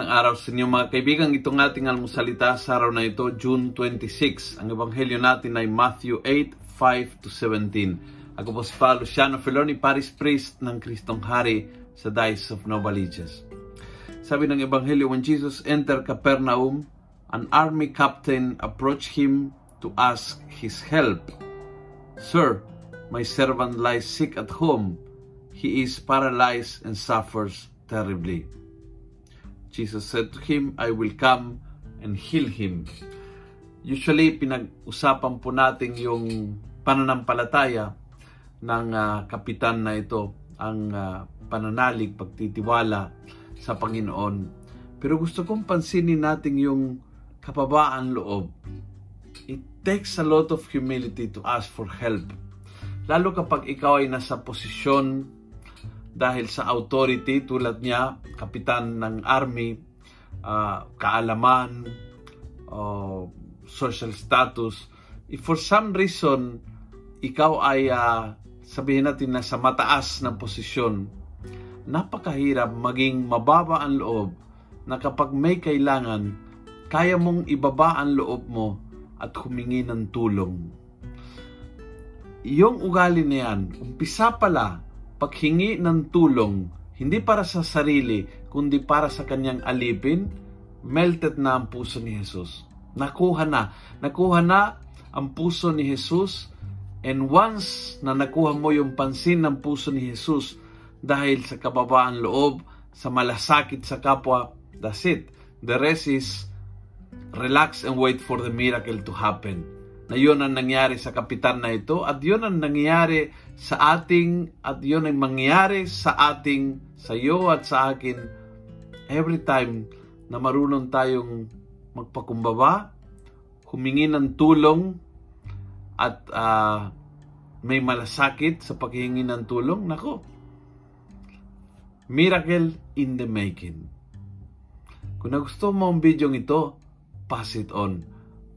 araw sa inyo mga kaibigan. Itong ating almusalita sa araw na ito, June 26. Ang ebanghelyo natin ay Matthew 8, 5 to 17. Ako po si Father Luciano Feloni, Paris Priest ng Kristong Hari sa Dice of Novaliches. Sabi ng ebanghelyo, when Jesus entered Capernaum, an army captain approached him to ask his help. Sir, my servant lies sick at home. He is paralyzed and suffers terribly. Jesus said to him, I will come and heal him. Usually, pinag-usapan po natin yung pananampalataya ng uh, kapitan na ito, ang uh, pananalig, pagtitiwala sa Panginoon. Pero gusto kong pansinin natin yung kapabaan loob. It takes a lot of humility to ask for help. Lalo kapag ikaw ay nasa posisyon dahil sa authority tulad niya, kapitan ng army, uh, kaalaman, uh, social status, if for some reason ikaw ay uh, sabihin natin na sa mataas na posisyon, napakahirap maging mababa ang loob na kapag may kailangan, kaya mong ibaba ang loob mo at humingi ng tulong. Yung ugali na yan, umpisa pala, paghingi ng tulong, hindi para sa sarili, kundi para sa kanyang alipin, melted na ang puso ni Jesus. Nakuha na. Nakuha na ang puso ni Jesus. And once na nakuha mo yung pansin ng puso ni Jesus dahil sa kababaan loob, sa malasakit sa kapwa, that's it. The rest is relax and wait for the miracle to happen na yun ang nangyari sa kapitan na ito at yun ang nangyari sa ating at yun ang mangyari sa ating sa iyo at sa akin every time na marunong tayong magpakumbaba, humingi ng tulong at uh, may malasakit sa paghihingi ng tulong, nako, miracle in the making. Kung nagustuhan mo ang video ito, pass it on